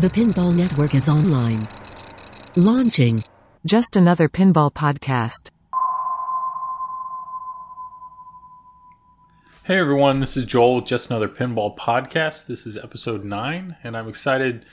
The Pinball Network is online. Launching. Just another pinball podcast. Hey everyone, this is Joel with Just Another Pinball Podcast. This is episode 9, and I'm excited,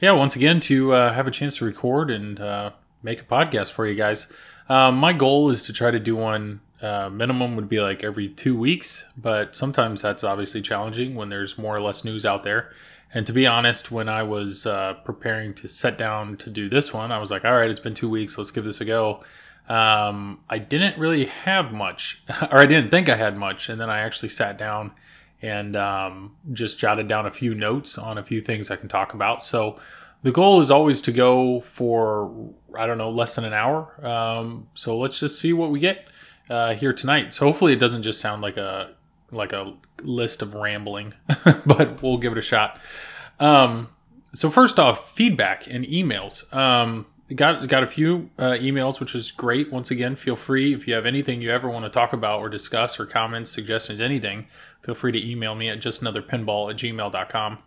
yeah, once again to uh, have a chance to record and uh, make a podcast for you guys. Um, my goal is to try to do one, uh, minimum would be like every two weeks, but sometimes that's obviously challenging when there's more or less news out there. And to be honest, when I was uh, preparing to set down to do this one, I was like, all right, it's been two weeks, let's give this a go. Um, I didn't really have much, or I didn't think I had much. And then I actually sat down and um, just jotted down a few notes on a few things I can talk about. So the goal is always to go for, I don't know, less than an hour. Um, so let's just see what we get uh, here tonight. So hopefully it doesn't just sound like a like a list of rambling, but we'll give it a shot. Um, so first off, feedback and emails. Um, got got a few uh, emails, which is great. Once again, feel free if you have anything you ever want to talk about or discuss or comments, suggestions, anything. Feel free to email me at justanotherpinball at gmail.com.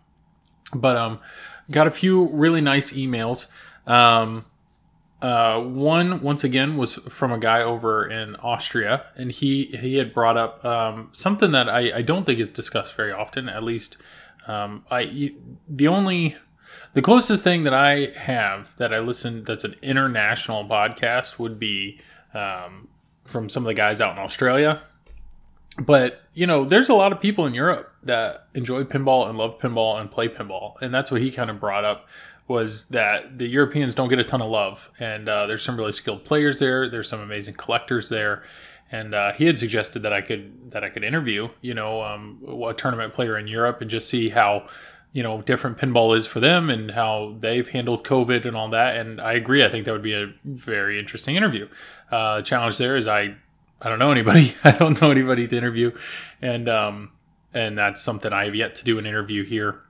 But um, got a few really nice emails. Um, uh, one once again was from a guy over in Austria, and he he had brought up um, something that I, I don't think is discussed very often. At least, um, I the only the closest thing that I have that I listen that's an international podcast would be um, from some of the guys out in Australia. But you know, there's a lot of people in Europe that enjoy pinball and love pinball and play pinball, and that's what he kind of brought up was that the Europeans don't get a ton of love, and uh, there's some really skilled players there. There's some amazing collectors there, and uh, he had suggested that I could that I could interview, you know, um, a tournament player in Europe and just see how you know different pinball is for them and how they've handled COVID and all that. And I agree. I think that would be a very interesting interview. Uh, challenge there is I I don't know anybody. I don't know anybody to interview, and um, and that's something I have yet to do an interview here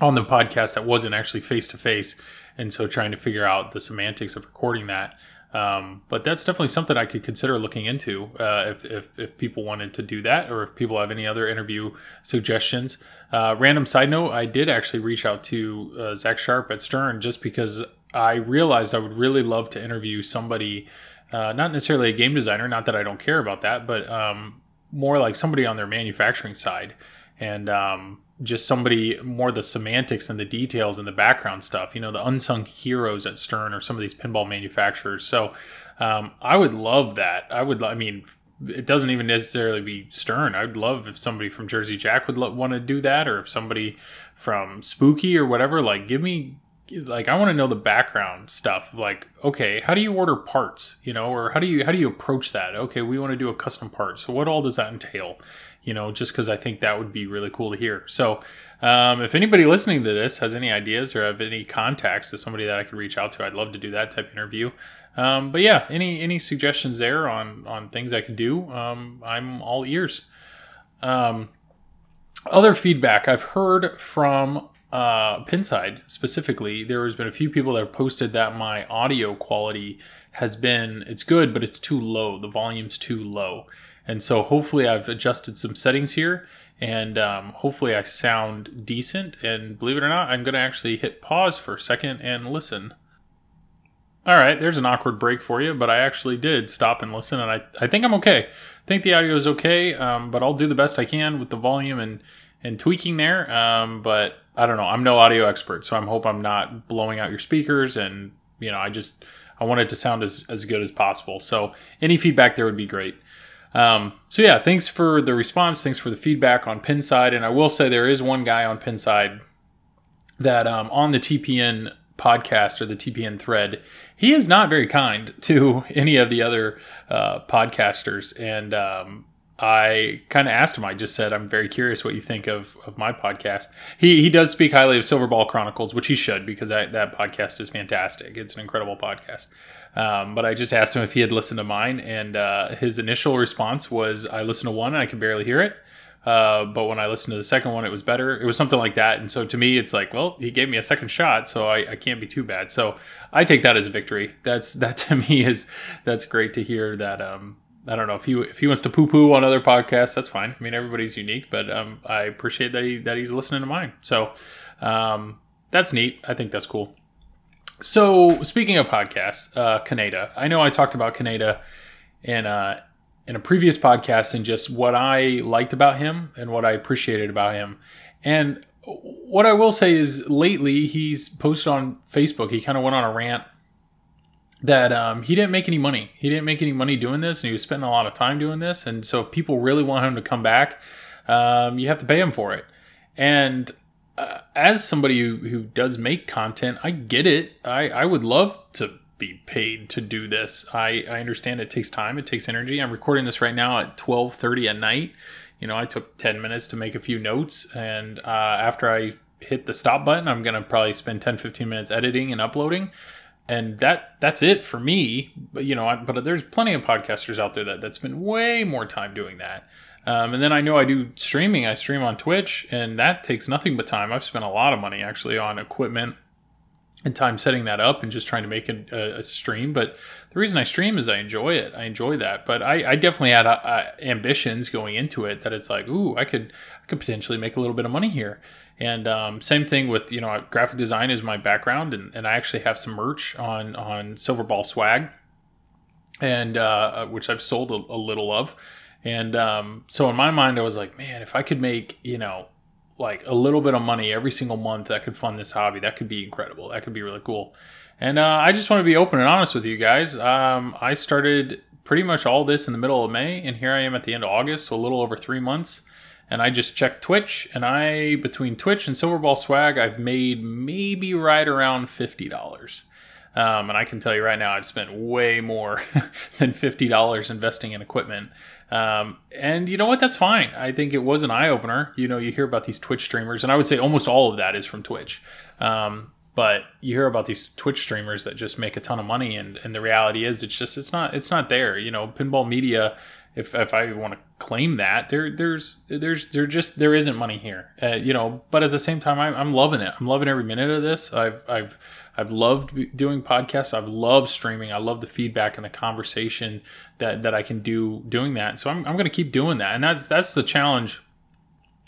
on the podcast that wasn't actually face to face, and so trying to figure out the semantics of recording that. Um, but that's definitely something I could consider looking into uh, if, if, if, people wanted to do that, or if people have any other interview suggestions. Uh, random side note: I did actually reach out to uh, Zach Sharp at Stern just because I realized I would really love to interview somebody, uh, not necessarily a game designer, not that I don't care about that, but um, more like somebody on their manufacturing side, and um, just somebody more the semantics and the details and the background stuff, you know, the unsung heroes at Stern or some of these pinball manufacturers. So um, I would love that. I would, I mean, it doesn't even necessarily be Stern. I'd love if somebody from Jersey Jack would lo- want to do that, or if somebody from Spooky or whatever. Like, give me, like, I want to know the background stuff. Like, okay, how do you order parts? You know, or how do you how do you approach that? Okay, we want to do a custom part. So what all does that entail? You know, just because I think that would be really cool to hear. So, um, if anybody listening to this has any ideas or have any contacts to somebody that I could reach out to, I'd love to do that type of interview. Um, but yeah, any any suggestions there on on things I could do? Um, I'm all ears. Um, other feedback I've heard from uh, Pinside specifically, there has been a few people that have posted that my audio quality has been it's good, but it's too low. The volume's too low. And so hopefully I've adjusted some settings here and um, hopefully I sound decent. And believe it or not, I'm going to actually hit pause for a second and listen. All right, there's an awkward break for you, but I actually did stop and listen, and I, I think I'm okay. I think the audio is okay, um, but I'll do the best I can with the volume and, and tweaking there. Um, but I don't know, I'm no audio expert, so I hope I'm not blowing out your speakers. And, you know, I just, I want it to sound as, as good as possible. So any feedback there would be great. Um, so yeah, thanks for the response. Thanks for the feedback on Pinside. And I will say there is one guy on Pinside that um, on the TPN podcast or the TPN thread, he is not very kind to any of the other uh, podcasters. And um, I kind of asked him. I just said, "I'm very curious what you think of of my podcast." He he does speak highly of Silverball Chronicles, which he should because that that podcast is fantastic. It's an incredible podcast. Um, but I just asked him if he had listened to mine, and uh, his initial response was, "I listened to one and I can barely hear it." Uh, but when I listened to the second one, it was better. It was something like that. And so to me, it's like, well, he gave me a second shot, so I, I can't be too bad. So I take that as a victory. That's that to me is that's great to hear that. Um, I don't know if he if he wants to poo poo on other podcasts, that's fine. I mean, everybody's unique, but um, I appreciate that he that he's listening to mine. So, um, that's neat. I think that's cool. So speaking of podcasts, uh, Kaneda. I know I talked about Kaneda in uh, in a previous podcast and just what I liked about him and what I appreciated about him. And what I will say is lately he's posted on Facebook. He kind of went on a rant that um, he didn't make any money. He didn't make any money doing this, and he was spending a lot of time doing this. And so, if people really want him to come back, um, you have to pay him for it. And uh, as somebody who, who does make content, I get it. I, I would love to be paid to do this. I, I understand it takes time, it takes energy. I'm recording this right now at 12:30 at night. You know, I took 10 minutes to make a few notes, and uh, after I hit the stop button, I'm gonna probably spend 10 15 minutes editing and uploading and that that's it for me. But you know, but there's plenty of podcasters out there that that spend way more time doing that. Um, and then I know I do streaming. I stream on Twitch, and that takes nothing but time. I've spent a lot of money actually on equipment and time setting that up and just trying to make a, a stream. But the reason I stream is I enjoy it. I enjoy that. But I, I definitely had uh, uh ambitions going into it that it's like, ooh, I could I could potentially make a little bit of money here. And um, same thing with you know graphic design is my background, and, and I actually have some merch on on Silverball Swag, and uh, which I've sold a, a little of. And um, so in my mind, I was like, man, if I could make you know like a little bit of money every single month that could fund this hobby, that could be incredible. That could be really cool. And uh, I just want to be open and honest with you guys. Um, I started pretty much all this in the middle of May, and here I am at the end of August, so a little over three months and I just checked Twitch, and I between Twitch and Silverball Swag, I've made maybe right around fifty dollars. Um, and I can tell you right now, I've spent way more than fifty dollars investing in equipment. Um, and you know what? That's fine. I think it was an eye opener. You know, you hear about these Twitch streamers, and I would say almost all of that is from Twitch. Um, but you hear about these Twitch streamers that just make a ton of money, and, and the reality is, it's just it's not it's not there. You know, pinball media if if I want to claim that. There there's there's there just there isn't money here. Uh, you know but at the same time I'm, I'm loving it. I'm loving every minute of this. I've I've I've loved doing podcasts. I've loved streaming. I love the feedback and the conversation that that I can do doing that. So I'm I'm going to keep doing that. And that's that's the challenge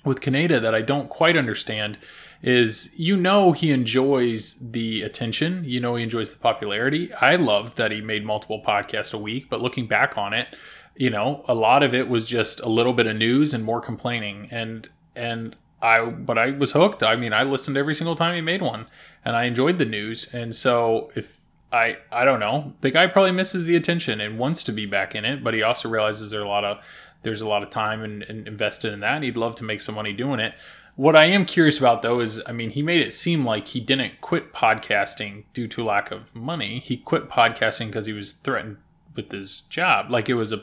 with Kaneda that I don't quite understand is you know he enjoys the attention. You know he enjoys the popularity. I loved that he made multiple podcasts a week but looking back on it you know, a lot of it was just a little bit of news and more complaining. And and I but I was hooked. I mean, I listened every single time he made one, and I enjoyed the news. And so if I I don't know, the guy probably misses the attention and wants to be back in it, but he also realizes there's a lot of there's a lot of time and, and invested in that. And he'd love to make some money doing it. What I am curious about though is, I mean, he made it seem like he didn't quit podcasting due to lack of money. He quit podcasting because he was threatened with his job. Like it was a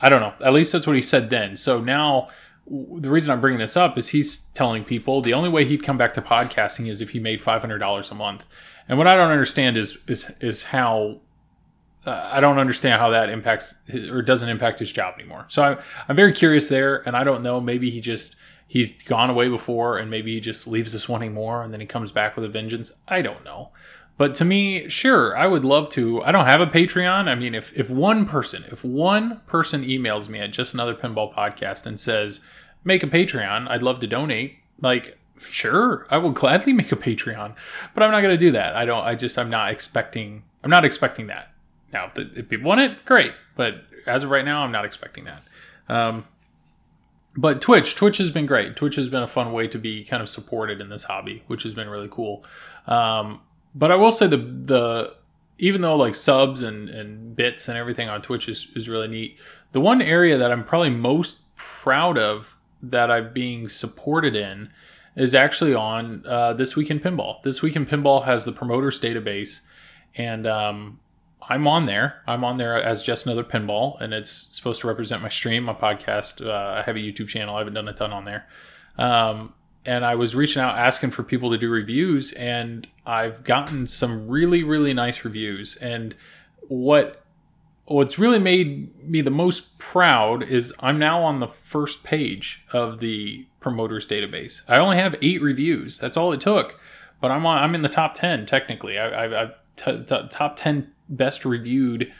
I don't know. At least that's what he said then. So now the reason I'm bringing this up is he's telling people the only way he'd come back to podcasting is if he made $500 a month. And what I don't understand is is is how uh, I don't understand how that impacts his, or doesn't impact his job anymore. So I, I'm very curious there, and I don't know. Maybe he just he's gone away before, and maybe he just leaves us wanting more, and then he comes back with a vengeance. I don't know. But to me, sure, I would love to. I don't have a Patreon. I mean, if if one person, if one person emails me at just another pinball podcast and says, "Make a Patreon," I'd love to donate. Like, sure, I will gladly make a Patreon, but I'm not going to do that. I don't. I just I'm not expecting. I'm not expecting that. Now, if, the, if people want it, great. But as of right now, I'm not expecting that. Um, but Twitch, Twitch has been great. Twitch has been a fun way to be kind of supported in this hobby, which has been really cool. Um, but I will say the the even though like subs and, and bits and everything on Twitch is, is really neat, the one area that I'm probably most proud of that I'm being supported in is actually on uh, This Week in Pinball. This Week in Pinball has the promoters database, and um, I'm on there. I'm on there as just another pinball, and it's supposed to represent my stream, my podcast. Uh, I have a YouTube channel. I haven't done a ton on there. Um, and I was reaching out asking for people to do reviews, and I've gotten some really, really nice reviews. And what what's really made me the most proud is I'm now on the first page of the promoters database. I only have eight reviews. That's all it took, but I'm on. I'm in the top ten technically. I, have t- t- top ten best reviewed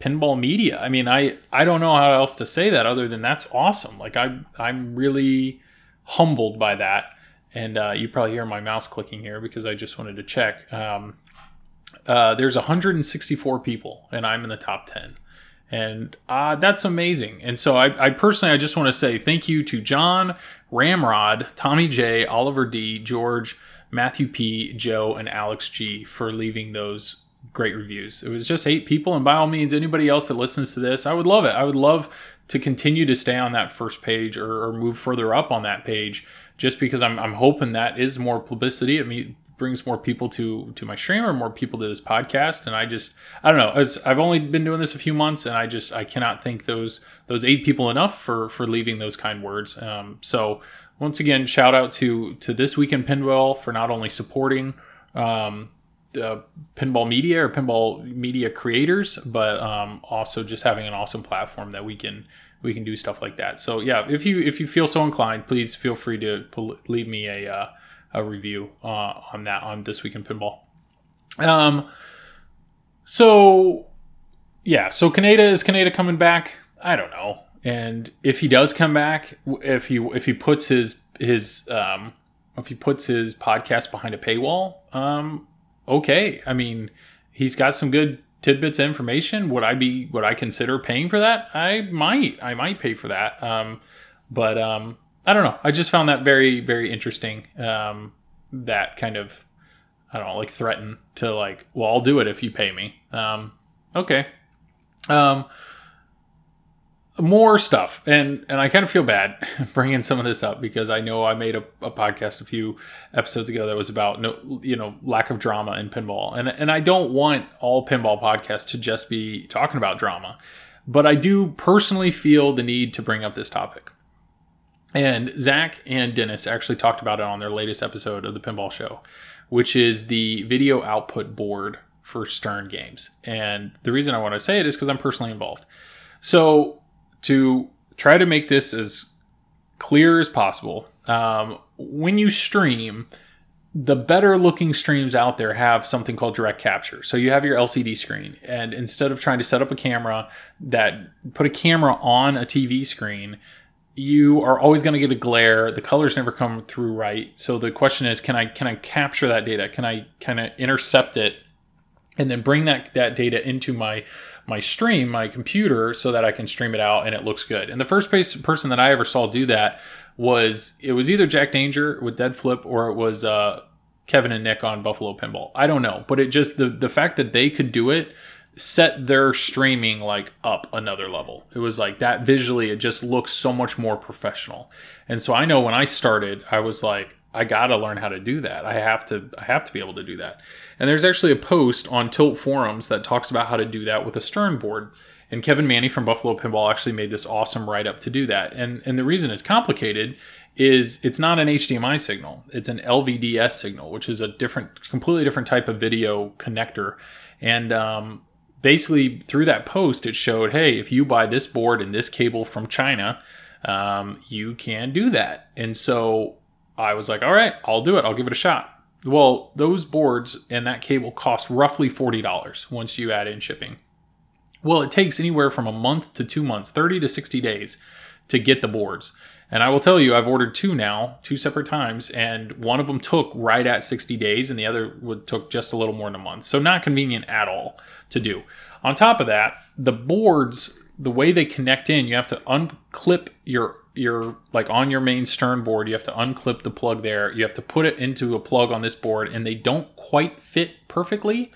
pinball media. I mean, I I don't know how else to say that other than that's awesome. Like I I'm really humbled by that and uh, you probably hear my mouse clicking here because I just wanted to check. Um, uh, there's 164 people, and I'm in the top 10 and uh, that's amazing. And so I, I, personally, I just want to say thank you to John, Ramrod, Tommy J, Oliver D, George, Matthew P, Joe, and Alex G for leaving those great reviews. It was just eight people, and by all means, anybody else that listens to this, I would love it. I would love to continue to stay on that first page or, or move further up on that page, just because I'm, I'm hoping that is more publicity. It me, brings more people to to my stream or more people to this podcast. And i just i don't know. As i've only been doing this a few months and i just i cannot thank those those eight people enough for for leaving those kind words. Um, so once again shout out to to this week in pinball for not only supporting um, the pinball media or pinball media creators but um, also just having an awesome platform that we can we can do stuff like that so yeah if you if you feel so inclined please feel free to leave me a uh, a review uh, on that on this week in pinball. Um, so yeah, so Kaneda is Kaneda coming back? I don't know. And if he does come back, if he if he puts his his um, if he puts his podcast behind a paywall, um, okay. I mean, he's got some good tidbits of information. Would I be would I consider paying for that? I might. I might pay for that. Um, but um, I don't know. I just found that very, very interesting. Um, that kind of, I don't know, like threaten to like, well, I'll do it if you pay me. Um, okay. Um, more stuff, and and I kind of feel bad bringing some of this up because I know I made a, a podcast a few episodes ago that was about no, you know, lack of drama in pinball, and and I don't want all pinball podcasts to just be talking about drama, but I do personally feel the need to bring up this topic. And Zach and Dennis actually talked about it on their latest episode of the Pinball Show, which is the video output board for Stern games. And the reason I want to say it is because I'm personally involved. So, to try to make this as clear as possible, um, when you stream, the better looking streams out there have something called direct capture. So you have your LCD screen, and instead of trying to set up a camera that put a camera on a TV screen, you are always going to get a glare. The colors never come through right. So the question is can i can i capture that data? Can i kind of intercept it and then bring that that data into my my stream my computer so that i can stream it out and it looks good and the first person that i ever saw do that was it was either jack danger with dead flip or it was uh, kevin and nick on buffalo pinball i don't know but it just the the fact that they could do it set their streaming like up another level. It was like that visually, it just looks so much more professional. And so I know when I started, I was like, I gotta learn how to do that. I have to I have to be able to do that. And there's actually a post on Tilt forums that talks about how to do that with a Stern board. And Kevin Manny from Buffalo Pinball actually made this awesome write up to do that. And and the reason it's complicated is it's not an HDMI signal. It's an LVDS signal, which is a different, completely different type of video connector. And um, basically through that post it showed hey if you buy this board and this cable from china um, you can do that and so i was like all right i'll do it i'll give it a shot well those boards and that cable cost roughly $40 once you add in shipping well it takes anywhere from a month to two months 30 to 60 days to get the boards and I will tell you, I've ordered two now, two separate times, and one of them took right at 60 days, and the other would took just a little more than a month. So not convenient at all to do. On top of that, the boards, the way they connect in, you have to unclip your your like on your main stern board, you have to unclip the plug there. You have to put it into a plug on this board, and they don't quite fit perfectly.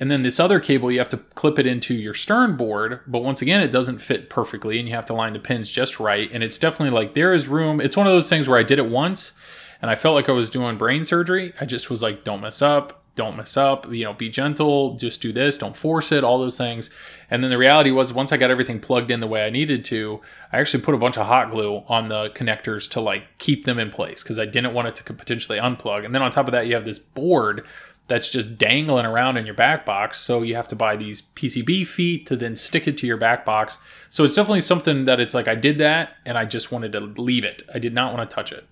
And then this other cable, you have to clip it into your stern board, but once again, it doesn't fit perfectly, and you have to line the pins just right. And it's definitely like there is room. It's one of those things where I did it once, and I felt like I was doing brain surgery. I just was like, don't mess up, don't mess up, you know, be gentle, just do this, don't force it, all those things. And then the reality was, once I got everything plugged in the way I needed to, I actually put a bunch of hot glue on the connectors to like keep them in place because I didn't want it to potentially unplug. And then on top of that, you have this board that's just dangling around in your back box. So you have to buy these PCB feet to then stick it to your back box. So it's definitely something that it's like I did that and I just wanted to leave it. I did not want to touch it.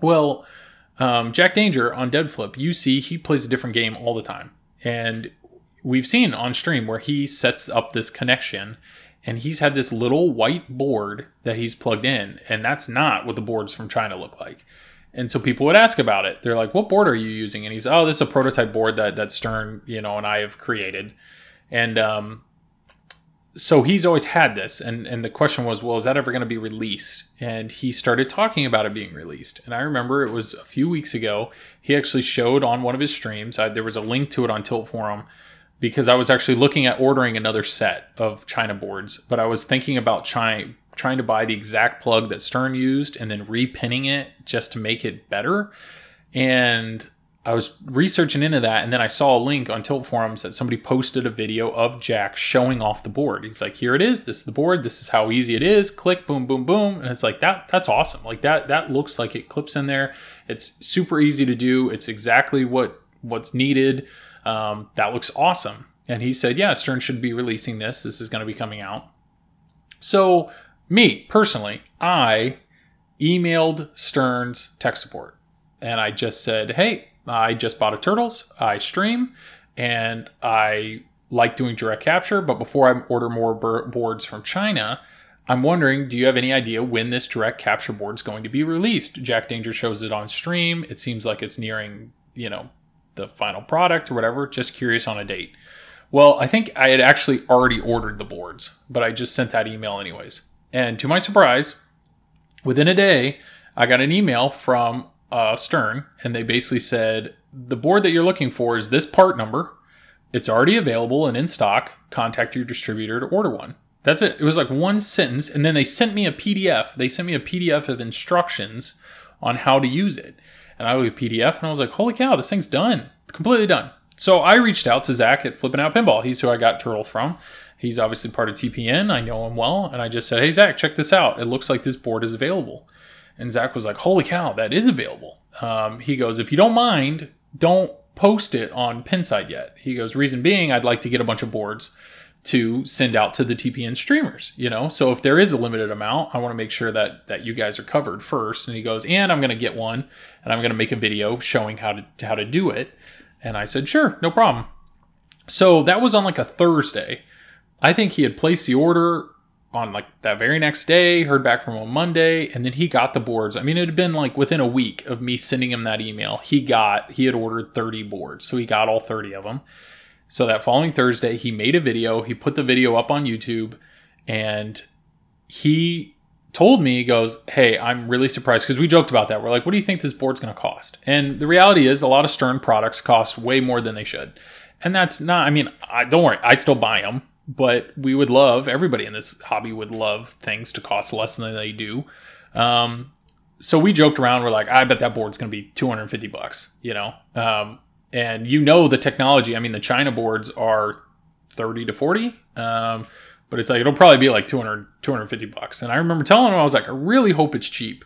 Well, um, Jack Danger on Dead Flip, you see he plays a different game all the time. And we've seen on stream where he sets up this connection and he's had this little white board that he's plugged in. And that's not what the boards from China look like. And so people would ask about it. They're like, "What board are you using?" And he's, "Oh, this is a prototype board that that Stern, you know, and I have created." And um, so he's always had this and and the question was well is that ever going to be released? And he started talking about it being released. And i remember it was a few weeks ago he actually showed on one of his streams I, there was a link to it on tilt forum because i was actually looking at ordering another set of china boards but i was thinking about trying trying to buy the exact plug that stern used and then repinning it just to make it better. And I was researching into that, and then I saw a link on Tilt Forums that somebody posted a video of Jack showing off the board. He's like, "Here it is. This is the board. This is how easy it is. Click, boom, boom, boom." And it's like that. That's awesome. Like that. That looks like it clips in there. It's super easy to do. It's exactly what what's needed. Um, that looks awesome. And he said, "Yeah, Stern should be releasing this. This is going to be coming out." So, me personally, I emailed Stern's tech support, and I just said, "Hey." I just bought a Turtles. I stream and I like doing direct capture. But before I order more boards from China, I'm wondering, do you have any idea when this direct capture board is going to be released? Jack Danger shows it on stream. It seems like it's nearing, you know, the final product or whatever. Just curious on a date. Well, I think I had actually already ordered the boards, but I just sent that email anyways. And to my surprise, within a day, I got an email from uh, Stern, and they basically said the board that you're looking for is this part number. It's already available and in stock. Contact your distributor to order one. That's it. It was like one sentence, and then they sent me a PDF. They sent me a PDF of instructions on how to use it. And I looked at PDF and I was like, holy cow, this thing's done. Completely done. So I reached out to Zach at Flipping Out Pinball. He's who I got Turtle from. He's obviously part of TPN. I know him well. And I just said, hey, Zach, check this out. It looks like this board is available. And Zach was like, holy cow, that is available. Um, he goes, if you don't mind, don't post it on Pinside yet. He goes, reason being, I'd like to get a bunch of boards to send out to the TPN streamers, you know? So if there is a limited amount, I want to make sure that that you guys are covered first. And he goes, and I'm going to get one and I'm going to make a video showing how to how to do it. And I said, sure, no problem. So that was on like a Thursday. I think he had placed the order on like that very next day, heard back from him on Monday, and then he got the boards. I mean, it had been like within a week of me sending him that email. He got, he had ordered 30 boards. So he got all 30 of them. So that following Thursday, he made a video. He put the video up on YouTube and he told me, he goes, Hey, I'm really surprised because we joked about that. We're like, What do you think this board's going to cost? And the reality is, a lot of Stern products cost way more than they should. And that's not, I mean, I, don't worry, I still buy them but we would love everybody in this hobby would love things to cost less than they do. Um, so we joked around. We're like, I bet that board's going to be 250 bucks, you know? Um, and you know, the technology, I mean, the China boards are 30 to 40. Um, but it's like, it'll probably be like 200, 250 bucks. And I remember telling him, I was like, I really hope it's cheap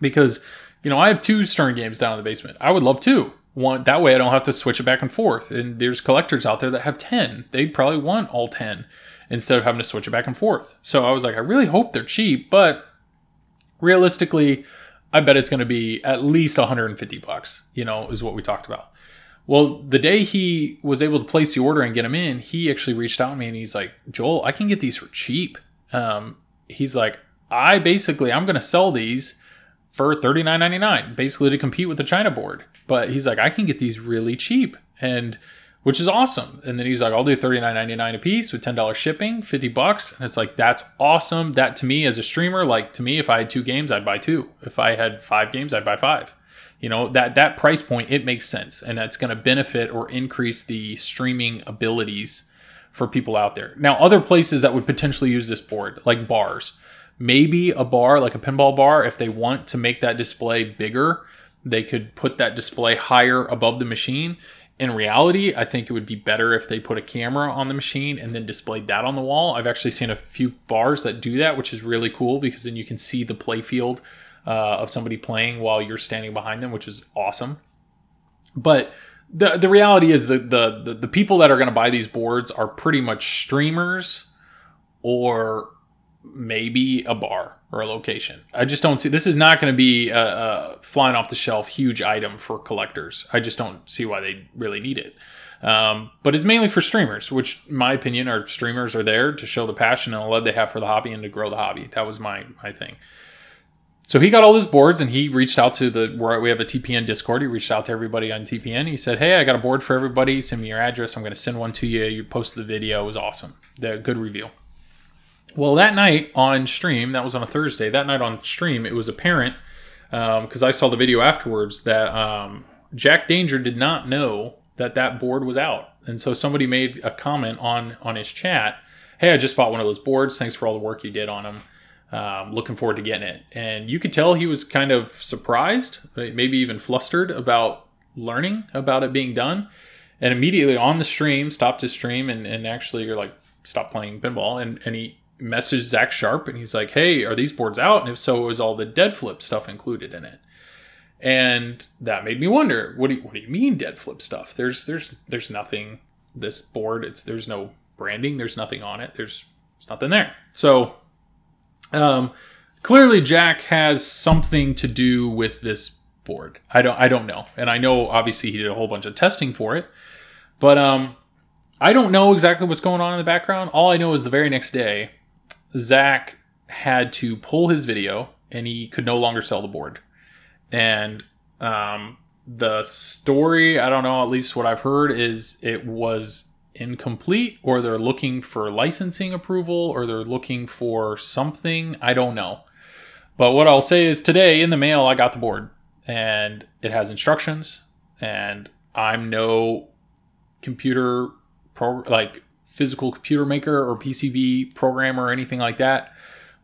because, you know, I have two Stern games down in the basement. I would love two that way I don't have to switch it back and forth. And there's collectors out there that have 10. They probably want all 10 instead of having to switch it back and forth. So I was like, I really hope they're cheap, but realistically, I bet it's going to be at least 150 bucks, you know, is what we talked about. Well, the day he was able to place the order and get them in, he actually reached out to me and he's like, Joel, I can get these for cheap. Um, he's like, I basically, I'm going to sell these for $39.99, basically to compete with the China board. But he's like, I can get these really cheap, and which is awesome. And then he's like, I'll do $39.99 a piece with $10 shipping, 50 bucks. And it's like, that's awesome. That to me as a streamer, like to me, if I had two games, I'd buy two. If I had five games, I'd buy five. You know, that that price point, it makes sense. And that's going to benefit or increase the streaming abilities for people out there. Now, other places that would potentially use this board, like bars, maybe a bar, like a pinball bar, if they want to make that display bigger, they could put that display higher above the machine. In reality, I think it would be better if they put a camera on the machine and then displayed that on the wall. I've actually seen a few bars that do that, which is really cool because then you can see the play field uh, of somebody playing while you're standing behind them, which is awesome. But the the reality is that the, the the people that are going to buy these boards are pretty much streamers or maybe a bar or a location. I just don't see this is not going to be a, a, flying off the shelf huge item for collectors. I just don't see why they really need it. Um, but it's mainly for streamers, which, in my opinion, are streamers are there to show the passion and the love they have for the hobby and to grow the hobby. That was my my thing. so he got all those boards and he reached out to the where we have a TPN Discord. He reached out to everybody on TPN. He said, "Hey, I got a board for everybody. Send me your address. I'm going to send one to you. You post the video. It was awesome. The good review." Well, that night on stream, that was on a Thursday. That night on stream, it was apparent because I saw the video afterwards that um, Jack Danger did not know that that board was out, and so somebody made a comment on on his chat. Hey, I just bought one of those boards. Thanks for all the work you did on them. Um, looking forward to getting it. And you could tell he was kind of surprised, maybe even flustered about learning about it being done. And immediately on the stream, stopped his stream and, and actually you're like, stop playing pinball. And, and he messaged Zach Sharp and he's like, hey, are these boards out? And if so, was all the dead flip stuff included in it? And that made me wonder, what do you, what do you mean dead flip stuff? There's there's there's nothing this board, it's there's no branding, there's nothing on it. There's there's nothing there. So um, clearly, Jack has something to do with this board. I don't. I don't know, and I know obviously he did a whole bunch of testing for it, but um, I don't know exactly what's going on in the background. All I know is the very next day, Zach had to pull his video, and he could no longer sell the board. And um, the story, I don't know. At least what I've heard is it was incomplete or they're looking for licensing approval or they're looking for something. I don't know. But what I'll say is today in the mail, I got the board and it has instructions and I'm no computer pro like physical computer maker or PCB programmer or anything like that.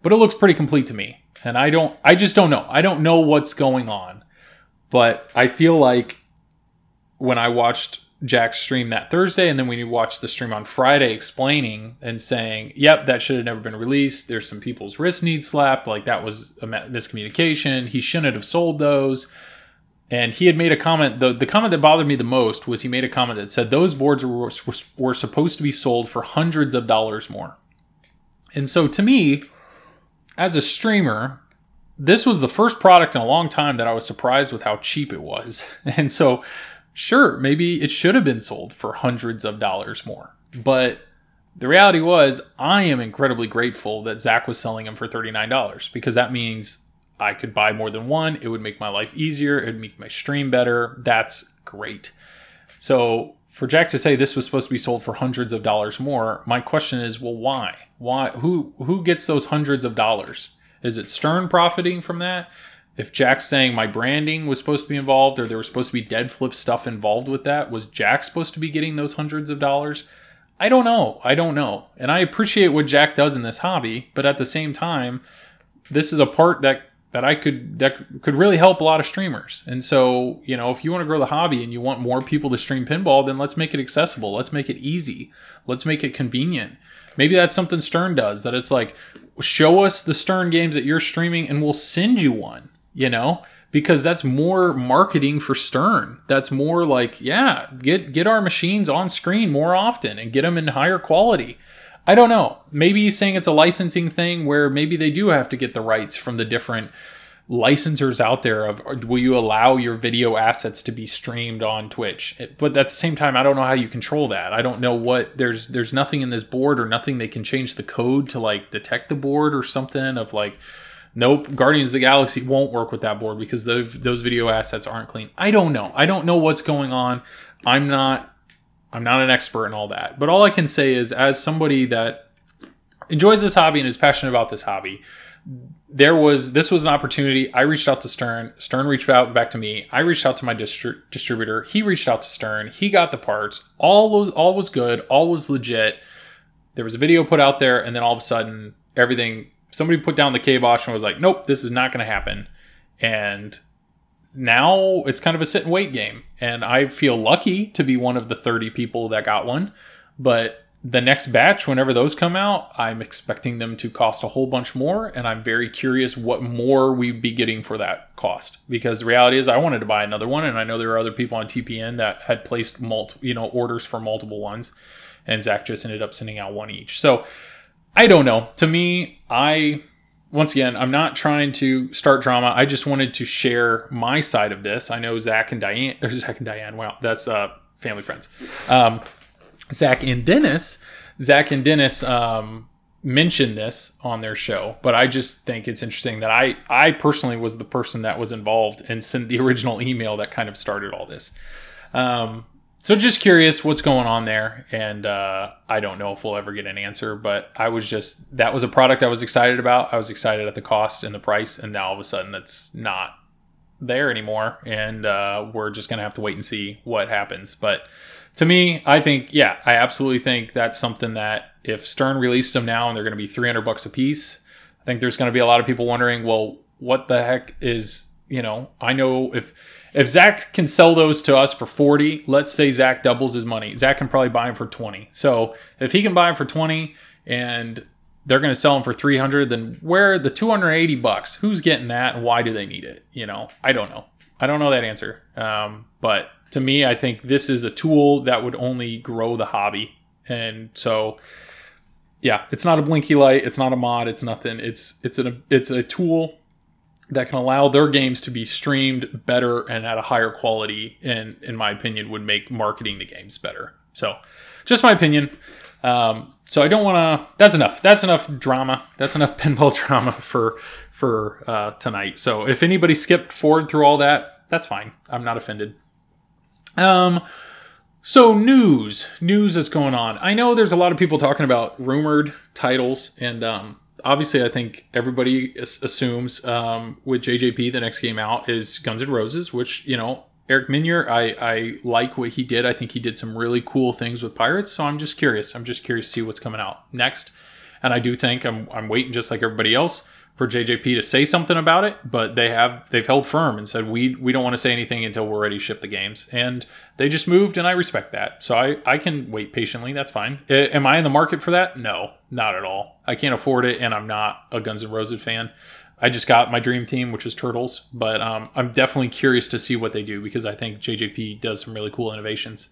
But it looks pretty complete to me. And I don't I just don't know. I don't know what's going on. But I feel like when I watched Jack's stream that Thursday, and then when we watched the stream on Friday explaining and saying, "Yep, that should have never been released. There's some people's wrist need slapped. Like that was a miscommunication. He shouldn't have sold those." And he had made a comment. the The comment that bothered me the most was he made a comment that said those boards were, were, supposed to be sold for hundreds of dollars more. And so, to me, as a streamer, this was the first product in a long time that I was surprised with how cheap it was. And so sure, maybe it should have been sold for hundreds of dollars more. But the reality was, I am incredibly grateful that Zach was selling them for $39 because that means I could buy more than one. It would make my life easier. It would make my stream better. That's great. So for Jack to say this was supposed to be sold for hundreds of dollars more, my question is, well, why? Why? Who who gets those hundreds of dollars? Is it Stern profiting from that? if Jack's saying my branding was supposed to be involved or there was supposed to be dead flip stuff involved with that, was Jack supposed to be getting those hundreds of dollars? I don't know. I don't know. And I appreciate what Jack does in this hobby, but at the same time, this is a part that that I could that could really help a lot of streamers. And so, you know, if you want to grow the hobby and you want more people to stream pinball, then let's make it accessible. Let's make it easy. Let's make it convenient. Maybe that's something Stern does that it's like show us the Stern games that you're streaming and we'll send you one you know because that's more marketing for Stern. That's more like, yeah, get get our machines on screen more often and get them in higher quality. I don't know. Maybe he's saying it's a licensing thing where maybe they do have to get the rights from the different licensors out there of will you allow your video assets to be streamed on Twitch? But at the same time, I don't know how you control that. I don't know what there's there's nothing in this board or nothing they can change the code to like detect the board or something of like Nope, Guardians of the Galaxy won't work with that board because those those video assets aren't clean. I don't know. I don't know what's going on. I'm not I'm not an expert in all that. But all I can say is as somebody that enjoys this hobby and is passionate about this hobby, there was this was an opportunity. I reached out to Stern. Stern reached out back to me. I reached out to my distri- distributor. He reached out to Stern. He got the parts. All was all was good. All was legit. There was a video put out there, and then all of a sudden everything somebody put down the kibosh and was like, nope, this is not going to happen. And now it's kind of a sit and wait game. And I feel lucky to be one of the 30 people that got one. But the next batch, whenever those come out, I'm expecting them to cost a whole bunch more. And I'm very curious what more we'd be getting for that cost. Because the reality is, I wanted to buy another one. And I know there are other people on TPN that had placed multiple, you know, orders for multiple ones. And Zach just ended up sending out one each. So, I don't know. To me, I once again, I'm not trying to start drama. I just wanted to share my side of this. I know Zach and Diane, or Zach and Diane. Wow, that's uh, family friends. Um, Zach and Dennis. Zach and Dennis um, mention this on their show, but I just think it's interesting that I I personally was the person that was involved and sent the original email that kind of started all this. Um, so just curious what's going on there, and uh, I don't know if we'll ever get an answer. But I was just that was a product I was excited about. I was excited at the cost and the price, and now all of a sudden it's not there anymore, and uh, we're just gonna have to wait and see what happens. But to me, I think yeah, I absolutely think that's something that if Stern released them now and they're gonna be three hundred bucks a piece, I think there's gonna be a lot of people wondering, well, what the heck is you know? I know if if Zach can sell those to us for 40, let's say Zach doubles his money. Zach can probably buy them for 20. So if he can buy them for 20 and they're going to sell them for 300, then where the 280 bucks, who's getting that and why do they need it? You know, I don't know. I don't know that answer. Um, but to me, I think this is a tool that would only grow the hobby. And so, yeah, it's not a blinky light. It's not a mod. It's nothing. It's, it's a, it's a tool that can allow their games to be streamed better and at a higher quality and in my opinion would make marketing the games better. So just my opinion. Um, so i don't want to that's enough. That's enough drama. That's enough pinball drama for for uh, tonight. So if anybody skipped forward through all that that's fine. I'm not offended. Um so news. News is going on. I know there's a lot of people talking about rumored titles and um obviously, I think everybody assumes um, with JJP the next game out is Guns N' Roses, which you know Eric Meunier, I I like what he did. I think he did some really cool things with Pirates. So I'm just curious. I'm just curious to see what's coming out next. And I do think I'm I'm waiting just like everybody else for JJP to say something about it, but they have they've held firm and said we we don't want to say anything until we're ready to ship the games, and they just moved, and I respect that. So I I can wait patiently. That's fine. I, am I in the market for that? No, not at all. I can't afford it, and I'm not a Guns N' Roses fan. I just got my dream team, which is Turtles, but um, I'm definitely curious to see what they do because I think JJP does some really cool innovations.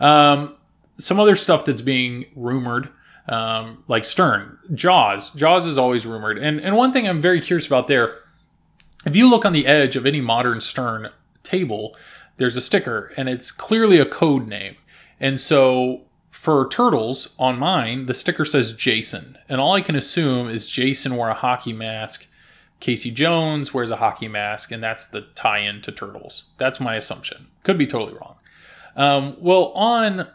Um, some other stuff that's being rumored um, like Stern, Jaws. Jaws is always rumored, and and one thing I'm very curious about there. If you look on the edge of any modern Stern table, there's a sticker, and it's clearly a code name. And so for Turtles on mine, the sticker says Jason, and all I can assume is Jason wore a hockey mask. Casey Jones wears a hockey mask, and that's the tie-in to Turtles. That's my assumption. Could be totally wrong. Um, well, on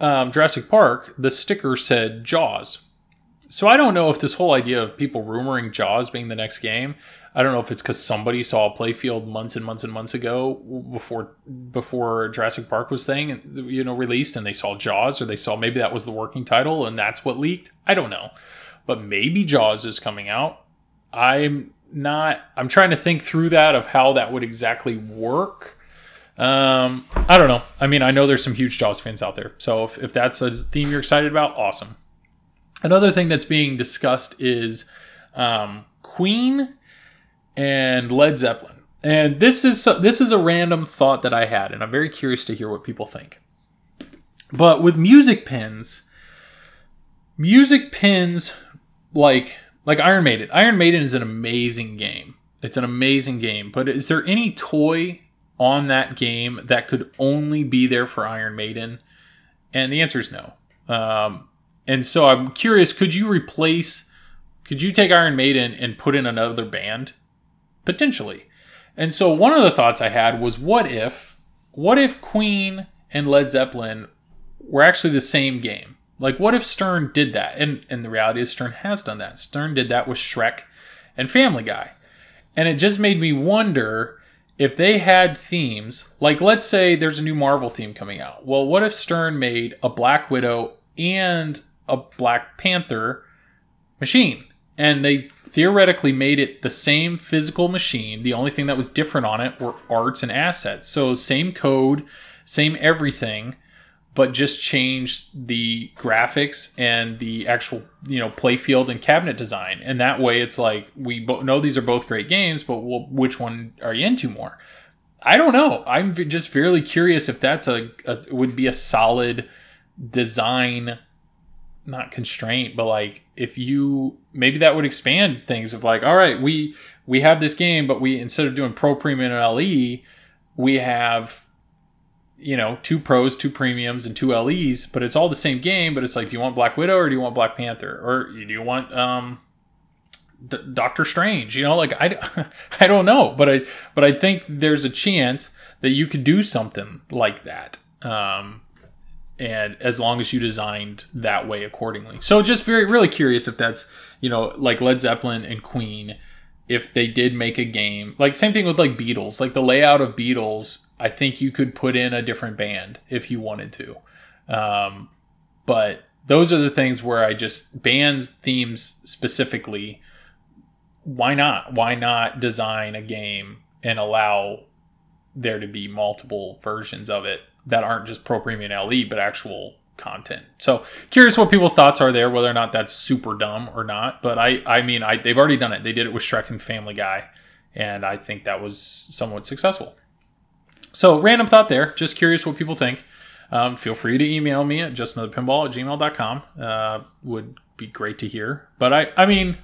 um, Jurassic Park, the sticker said Jaws. So I don't know if this whole idea of people rumoring Jaws being the next game. I don't know if it's because somebody saw a playfield months and months and months ago before before Jurassic Park was thing you know released and they saw Jaws or they saw maybe that was the working title and that's what leaked. I don't know, but maybe Jaws is coming out. I'm not. I'm trying to think through that of how that would exactly work. Um, I don't know. I mean, I know there's some huge Jaws fans out there. So if, if that's a theme you're excited about, awesome. Another thing that's being discussed is um, Queen and Led Zeppelin. And this is this is a random thought that I had, and I'm very curious to hear what people think. But with music pins, music pins like like Iron Maiden. Iron Maiden is an amazing game. It's an amazing game. But is there any toy on that game that could only be there for Iron Maiden? And the answer is no. Um, and so I'm curious, could you replace, could you take Iron Maiden and put in another band? Potentially. And so one of the thoughts I had was what if, what if Queen and Led Zeppelin were actually the same game? Like, what if Stern did that? And, and the reality is, Stern has done that. Stern did that with Shrek and Family Guy. And it just made me wonder if they had themes, like let's say there's a new Marvel theme coming out. Well, what if Stern made a Black Widow and a Black Panther machine? And they theoretically made it the same physical machine. The only thing that was different on it were arts and assets. So, same code, same everything but just change the graphics and the actual you know playfield and cabinet design. And that way it's like we bo- know these are both great games but well, which one are you into more? I don't know. I'm just fairly curious if that's a, a would be a solid design not constraint but like if you maybe that would expand things of like all right we we have this game but we instead of doing pro premium and le we have you know, two pros, two premiums, and two LEs, but it's all the same game. But it's like, do you want Black Widow or do you want Black Panther, or do you want um, D- Doctor Strange? You know, like I, I don't know, but I, but I think there's a chance that you could do something like that. Um, and as long as you designed that way accordingly. So just very really curious if that's you know like Led Zeppelin and Queen, if they did make a game like same thing with like Beatles, like the layout of Beatles. I think you could put in a different band if you wanted to, um, but those are the things where I just bands themes specifically. Why not? Why not design a game and allow there to be multiple versions of it that aren't just Pro Premium LE, but actual content. So curious what people's thoughts are there, whether or not that's super dumb or not. But I, I mean, I they've already done it. They did it with Shrek and Family Guy, and I think that was somewhat successful. So random thought there. Just curious what people think. Um, feel free to email me at justanotherpinball at gmail.com. Uh, would be great to hear. But I, I mean,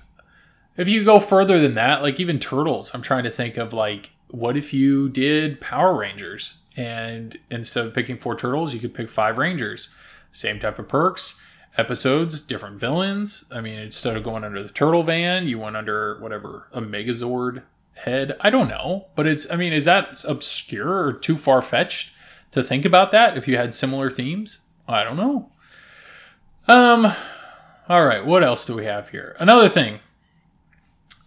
if you go further than that, like even Turtles, I'm trying to think of like, what if you did Power Rangers? and instead of picking four turtles, you could pick five rangers. Same type of perks, episodes, different villains. I mean, instead of going under the turtle van, you went under whatever a Megazord head. I don't know, but it's. I mean, is that obscure or too far fetched to think about that? If you had similar themes, I don't know. Um. All right, what else do we have here? Another thing.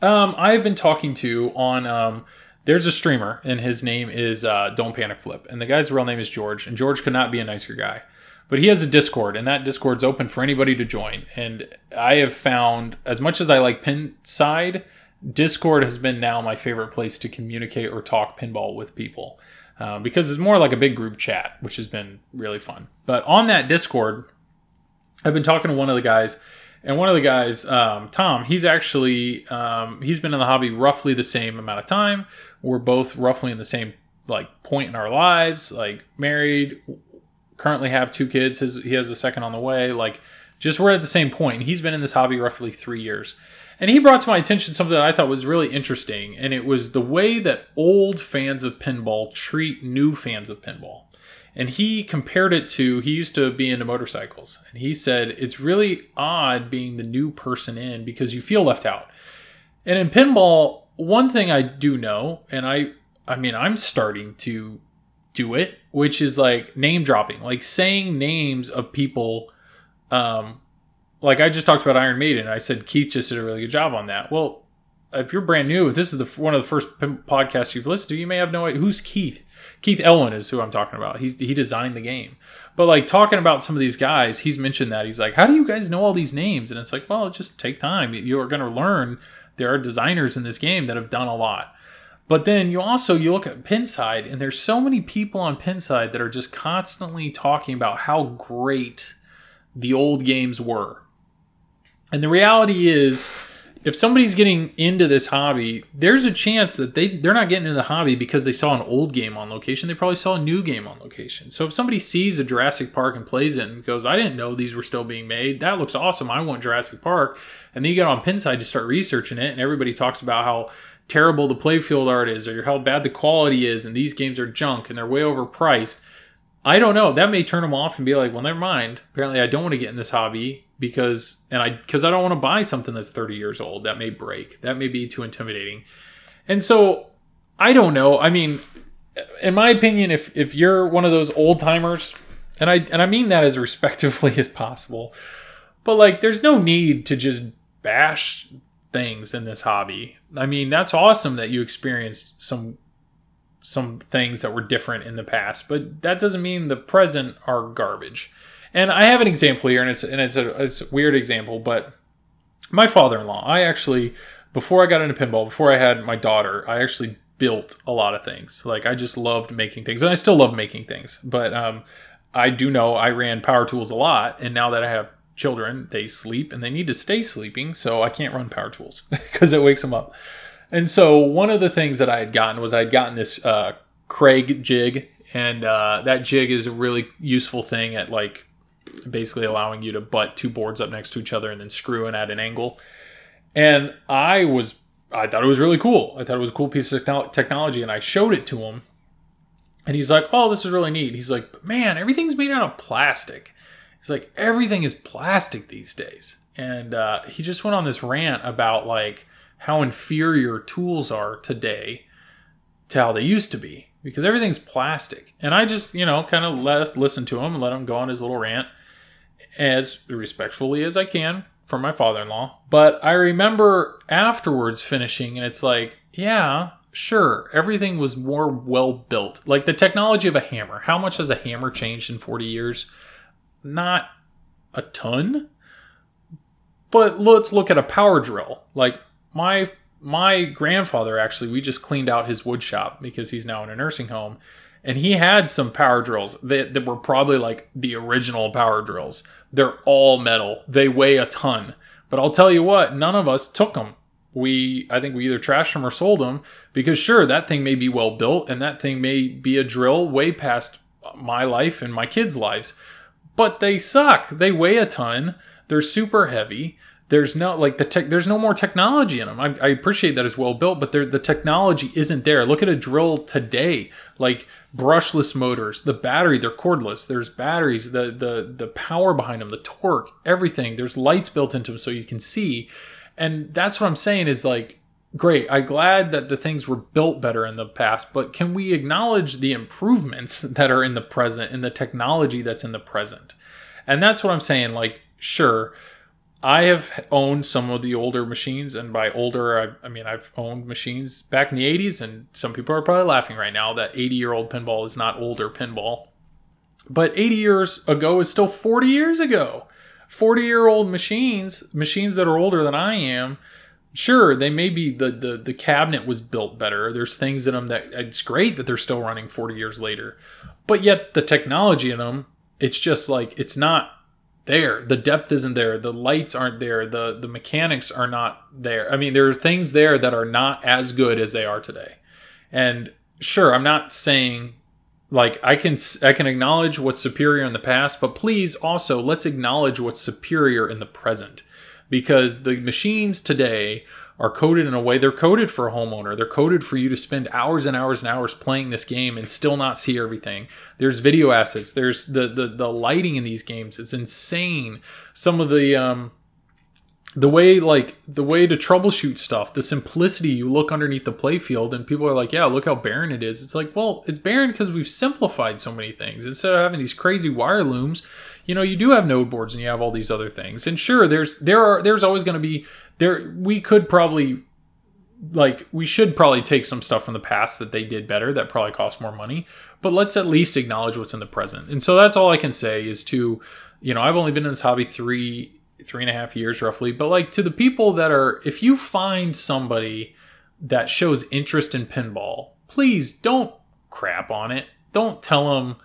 Um, I've been talking to on um there's a streamer and his name is uh, Don't Panic Flip, and the guy's real name is George, and George could not be a nicer guy. But he has a Discord, and that Discord's open for anybody to join. And I have found, as much as I like Pinside, Discord has been now my favorite place to communicate or talk pinball with people uh, because it's more like a big group chat, which has been really fun. But on that Discord, I've been talking to one of the guys and one of the guys, um, Tom, he's actually um, he's been in the hobby roughly the same amount of time. We're both roughly in the same like point in our lives, like married, currently have two kids. His he has a second on the way. Like just we're at the same point. He's been in this hobby roughly three years. And he brought to my attention something that I thought was really interesting, and it was the way that old fans of pinball treat new fans of pinball and he compared it to he used to be into motorcycles and he said it's really odd being the new person in because you feel left out and in pinball one thing i do know and i i mean i'm starting to do it which is like name dropping like saying names of people um like i just talked about iron maiden i said keith just did a really good job on that well if you're brand new if this is the one of the first podcasts you've listened to you may have no idea who's keith Keith Elwin is who I'm talking about. He's he designed the game. But like talking about some of these guys, he's mentioned that he's like, "How do you guys know all these names?" And it's like, "Well, just take time. You are going to learn. There are designers in this game that have done a lot." But then you also you look at Pinside, and there's so many people on Pinside that are just constantly talking about how great the old games were. And the reality is if somebody's getting into this hobby, there's a chance that they they're not getting into the hobby because they saw an old game on location. They probably saw a new game on location. So if somebody sees a Jurassic Park and plays it and goes, "I didn't know these were still being made. That looks awesome. I want Jurassic Park." And then you get on Pinside to start researching it, and everybody talks about how terrible the playfield art is, or how bad the quality is, and these games are junk and they're way overpriced. I don't know. That may turn them off and be like, "Well, never mind. Apparently, I don't want to get in this hobby." because and I because I don't want to buy something that's 30 years old that may break that may be too intimidating and so I don't know I mean in my opinion if if you're one of those old timers and I and I mean that as respectively as possible but like there's no need to just bash things in this hobby I mean that's awesome that you experienced some some things that were different in the past but that doesn't mean the present are garbage and I have an example here, and it's and it's a, it's a weird example, but my father-in-law, I actually before I got into pinball, before I had my daughter, I actually built a lot of things. Like I just loved making things, and I still love making things. But um, I do know I ran power tools a lot, and now that I have children, they sleep and they need to stay sleeping, so I can't run power tools because it wakes them up. And so one of the things that I had gotten was I had gotten this uh, Kreg jig, and uh, that jig is a really useful thing at like basically allowing you to butt two boards up next to each other and then screw in at an angle. And I was, I thought it was really cool. I thought it was a cool piece of technology, and I showed it to him. And he's like, "Oh, this is really neat." He's like, "Man, everything's made out of plastic." He's like, "Everything is plastic these days." And uh, he just went on this rant about like how inferior tools are today to how they used to be because everything's plastic. And I just, you know, kind of let listen to him and let him go on his little rant as respectfully as I can for my father-in-law. But I remember afterwards finishing and it's like, yeah, sure, everything was more well built. Like the technology of a hammer. How much has a hammer changed in 40 years? Not a ton. But let's look at a power drill. Like my my grandfather actually, we just cleaned out his wood shop because he's now in a nursing home. And he had some power drills that, that were probably like the original power drills. They're all metal. They weigh a ton. But I'll tell you what, none of us took them. We, I think we either trashed them or sold them because sure, that thing may be well built and that thing may be a drill way past my life and my kids' lives, but they suck. They weigh a ton. They're super heavy there's no like the tech there's no more technology in them I, I, appreciate that it's well built but the technology isn't there. Look at a drill today like brushless motors the battery they're cordless. There's batteries the the the power behind them the torque everything. There's lights built into them so you can see. And that's what i'm saying is like great. I'm glad that the things were built better in the past but can we acknowledge the improvements that are in the present and the technology that's in the present? And that's what i'm saying like sure I have owned some of the older machines, and by older, I, I, mean I've owned machines back in the 80s, and some people are probably laughing right now that 80 year old pinball is not older pinball. But 80 years ago is still 40 years ago. 40 year old machines, machines that are older than I am, sure, they may be the, the, the cabinet was built better. There's things in them that it's great that they're still running 40 years later. But yet, the technology in them, it's just like, it's not there. The depth isn't there. The lights aren't there. The the mechanics are not there. I mean, there are things there that are not as good as they are today. And sure, I'm not saying like I can I can acknowledge what's superior in the past, but please also let's acknowledge what's superior in the present because the machines today are coded in a way they're coded for a homeowner. They're coded for you to spend hours and hours and hours playing this game and still not see everything. There's video assets. There's the the, the lighting in these games. It's insane. Some of the um the way like the way to troubleshoot stuff, the simplicity you look underneath the playfield and people are like, "Yeah, look how barren it is." It's like, "Well, it's barren because we've simplified so many things. Instead of having these crazy wire looms, you know, you do have node boards and you have all these other things. And sure, there's there are there's always going to be there we could probably like we should probably take some stuff from the past that they did better that probably cost more money but let's at least acknowledge what's in the present and so that's all i can say is to you know i've only been in this hobby three three and a half years roughly but like to the people that are if you find somebody that shows interest in pinball please don't crap on it don't tell them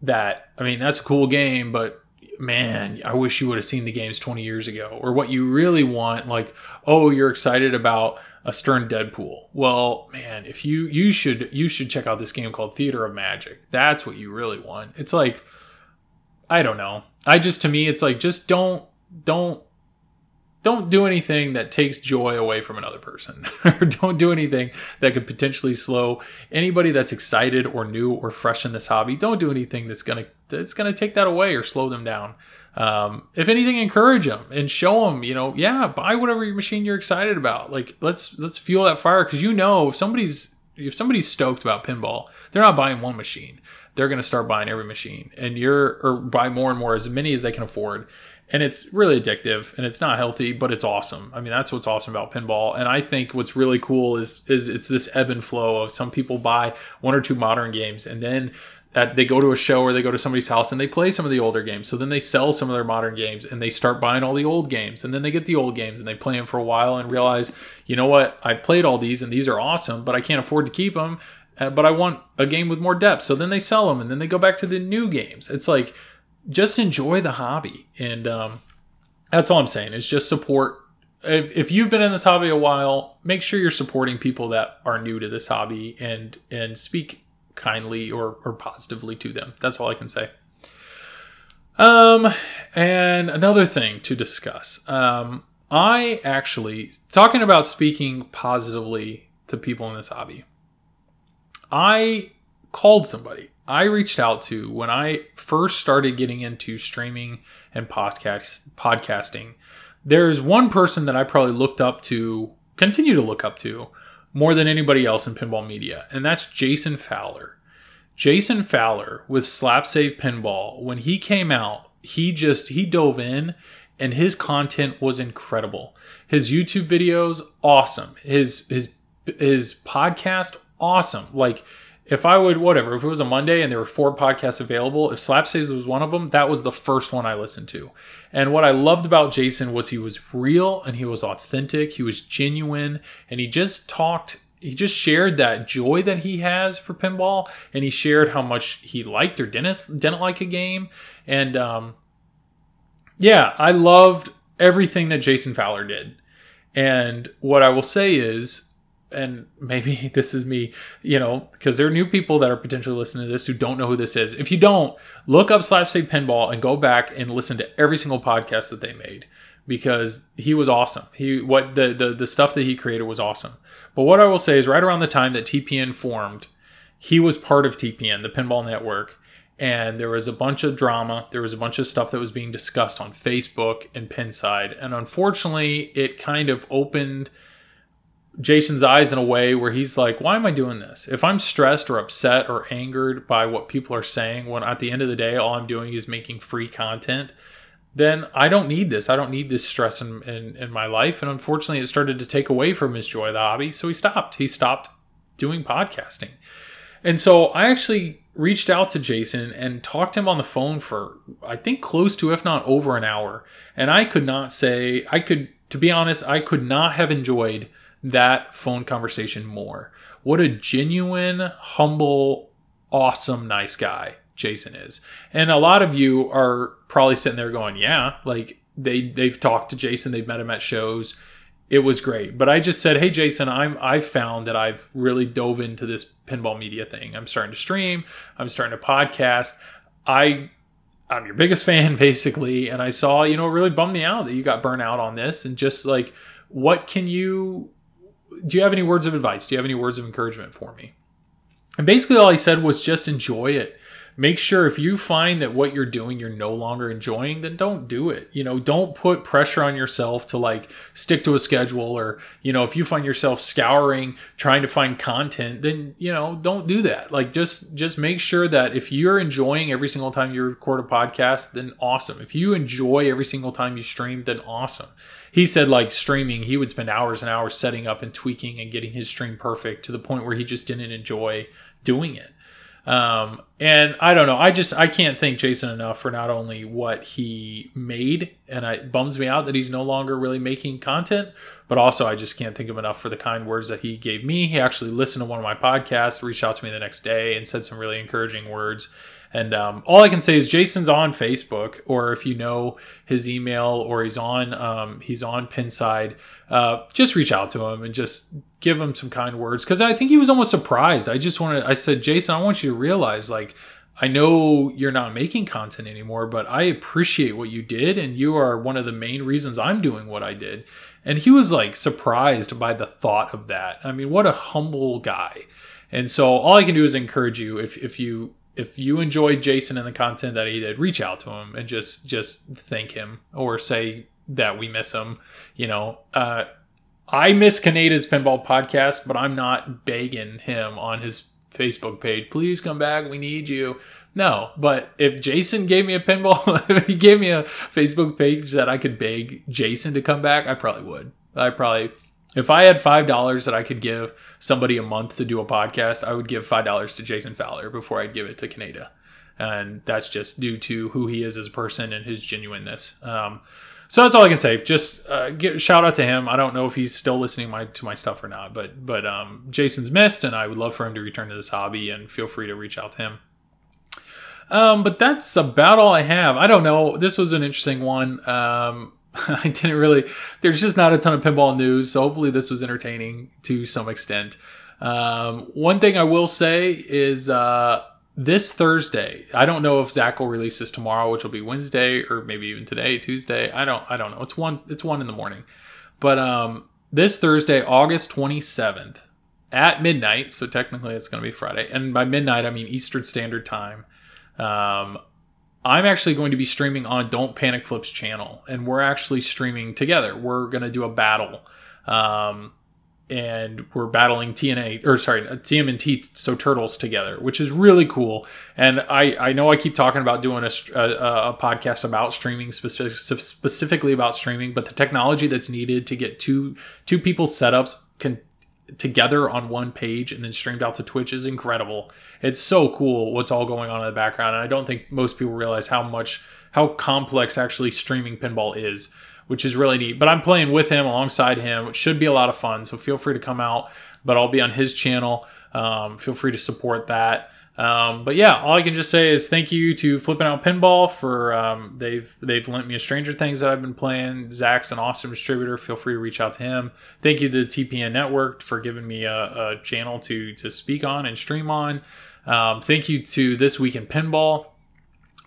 that i mean that's a cool game but man, I wish you would have seen the games 20 years ago. Or what you really want, like, oh, you're excited about a Stern Deadpool. Well, man, if you you should you should check out this game called Theater of Magic. That's what you really want. It's like I don't know. I just to me it's like just don't don't don't do anything that takes joy away from another person. Or don't do anything that could potentially slow anybody that's excited or new or fresh in this hobby. Don't do anything that's gonna that's gonna take that away or slow them down. Um, if anything encourage them and show them you know yeah buy whatever machine you're excited about. Like let's let's fuel that fire. Because you know if somebody's if somebody's stoked about pinball they're not buying one machine. They're going to start buying every machine. And you're or buy more and more as many as they can afford and it's really addictive and it's not healthy but it's awesome. I mean that's what's awesome about pinball. And i think what's really cool is is it's this ebb and flow of some people buy one or two modern games and then they go to a show or they go to somebody's house and they play some of the older games. So then they sell some of their modern games and they start buying all the old games. And then they get the old games and they play them for a while and realize you know what? I played all these and these are awesome but i can't afford to keep them uh, but i want a game with more depth. So then they sell them and then they go back to the new games. It's like just enjoy the hobby. And um, that's all I'm saying is just support. If, if you've been in this hobby a while, make sure you're supporting people that are new to this hobby and and speak kindly or, or positively to them. That's all I can say. Um, and another thing to discuss. Um, I actually talking about speaking positively to people in this hobby. I called somebody. I reached out to when I first started getting into streaming and podcast podcasting. There's one person that I probably looked up to, continue to look up to, more than anybody else in pinball media, and that's Jason Fowler. Jason Fowler with Slap Save Pinball, when he came out, he just he dove in and his content was incredible. His YouTube videos, awesome. His his his podcast, awesome. Like if I would whatever, if it was a Monday and there were four podcasts available, if Slap Saves was one of them, that was the first one I listened to. And what I loved about Jason was he was real and he was authentic, he was genuine, and he just talked he just shared that joy that he has for pinball and he shared how much he liked or didn't didn't like a game. And um, yeah i loved everything that jason fowler did. And what i will say is and maybe this is me you know because there are new people that are potentially listening to this who don't know who this is. If you don't look up slap save pinball and go back and listen to every single podcast that they made because he was awesome. He what the the, the stuff that he created was awesome. But what I will say is, right around the time that TPN formed, he was part of TPN, the Pinball Network, and there was a bunch of drama. There was a bunch of stuff that was being discussed on Facebook and Pinside, and unfortunately, it kind of opened Jason's eyes in a way where he's like, "Why am I doing this? If I'm stressed or upset or angered by what people are saying, when at the end of the day, all I'm doing is making free content." then I don't need this. I don't need this stress in, in, in, my life. And unfortunately, it started to take away from his joy the hobby. So he stopped. He stopped doing podcasting. And so I actually reached out to Jason and talked to him on the phone for, I think, close to, if not over an hour. And I could not say, I could, to be honest, I could not have enjoyed that phone conversation more. What a genuine, humble, awesome, nice guy Jason is. And a lot of you are probably sitting there going, "Yeah, like they they've talked to Jason, they've met him at shows. It was great." But I just said, "Hey Jason, I'm I've found that I've really dove into this pinball media thing. I'm starting to stream, I'm starting to podcast. I I'm your biggest fan basically, and I saw, you know, it really bummed me out that you got burnt out on this and just like what can you do you have any words of advice? Do you have any words of encouragement for me? And basically all he said was just enjoy it make sure if you find that what you're doing you're no longer enjoying then don't do it. You know don't put pressure on yourself to like stick to a schedule or you know if you find yourself scouring trying to find content then you know don't do that. Like just just make sure that if you're enjoying every single time you record a podcast then awesome. If you enjoy every single time you stream then awesome. He said like streaming he would spend hours and hours setting up and tweaking and getting his stream perfect to the point where he just didn't enjoy doing it um, and I don't know. I just I can't thank Jason enough for not only what he made, and it bums me out that he's no longer really making content, but also I just can't think of enough for the kind words that he gave me. He actually listened to one of my podcasts, reached out to me the next day, and said some really encouraging words. And um, all I can say is Jason's on Facebook, or if you know his email, or he's on um, he's on Pinside. Uh, just reach out to him and just give him some kind words because I think he was almost surprised. I just wanted I said, Jason, I want you to realize like I know you're not making content anymore, but I appreciate what you did, and you are one of the main reasons I'm doing what I did. And he was like surprised by the thought of that. I mean, what a humble guy. And so all I can do is encourage you if if you if you enjoyed Jason and the content that he did, reach out to him and just just thank him or say that we miss him. You know, uh, I miss Kaneda's pinball podcast, but I'm not begging him on his Facebook page. Please come back. We need you. No, but if Jason gave me a pinball, if he gave me a Facebook page that I could beg Jason to come back, I probably would. I probably if I had five dollars that I could give somebody a month to do a podcast, I would give five dollars to Jason Fowler before I'd give it to Kaneda, and that's just due to who he is as a person and his genuineness. Um, so that's all I can say. Just uh, get, shout out to him. I don't know if he's still listening my, to my stuff or not, but but um, Jason's missed, and I would love for him to return to this hobby. And feel free to reach out to him. Um, but that's about all I have. I don't know. This was an interesting one. Um, I didn't really. There's just not a ton of pinball news, so hopefully this was entertaining to some extent. Um, one thing I will say is uh, this Thursday. I don't know if Zach will release this tomorrow, which will be Wednesday, or maybe even today, Tuesday. I don't. I don't know. It's one. It's one in the morning. But um, this Thursday, August 27th, at midnight. So technically, it's going to be Friday, and by midnight, I mean Eastern Standard Time. Um, I'm actually going to be streaming on Don't Panic Flips channel, and we're actually streaming together. We're going to do a battle. Um, and we're battling TNA or sorry TMNT so turtles together, which is really cool. And I I know I keep talking about doing a, a, a podcast about streaming specific, specifically about streaming, but the technology that's needed to get two two people's setups can together on one page and then streamed out to Twitch is incredible. It's so cool what's all going on in the background, and I don't think most people realize how much how complex actually streaming pinball is which is really neat. But I'm playing with him alongside him, which should be a lot of fun. So feel free to come out. But I'll be on his channel. Um, feel free to support that. Um, but yeah, all I can just say is thank you to Flipping Out Pinball for um, they've they've lent me a Stranger Things that I've been playing. Zach's an awesome distributor. Feel free to reach out to him. Thank you to the TPN Network for giving me a, a channel to to speak on and stream on. Um, thank you to This Week in Pinball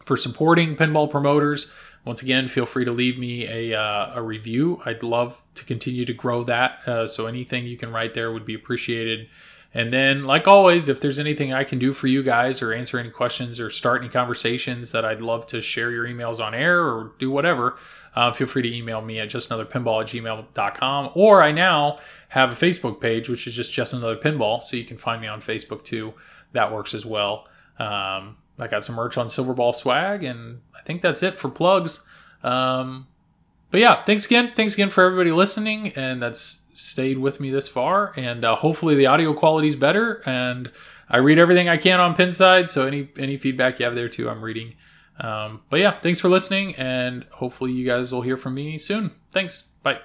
for supporting pinball promoters. Once again, feel free to leave me a, uh, a review. I'd love to continue to grow that. Uh, so anything you can write there would be appreciated. And then, like always, if there's anything I can do for you guys or answer any questions or start any conversations that I'd love to share your emails on air or do whatever, uh, feel free to email me at justanotherpinball at gmail.com. Or I now have a Facebook page, which is just Just Another Pinball. So you can find me on Facebook too. That works as well. Um, I got some merch on Silverball swag, and I think that's it for plugs. Um, but yeah, thanks again. Thanks again for everybody listening, and that's stayed with me this far. And uh, hopefully the audio quality is better. And I read everything I can on Pinside, so any any feedback you have there too, I'm reading. Um, but yeah, thanks for listening, and hopefully you guys will hear from me soon. Thanks. Bye.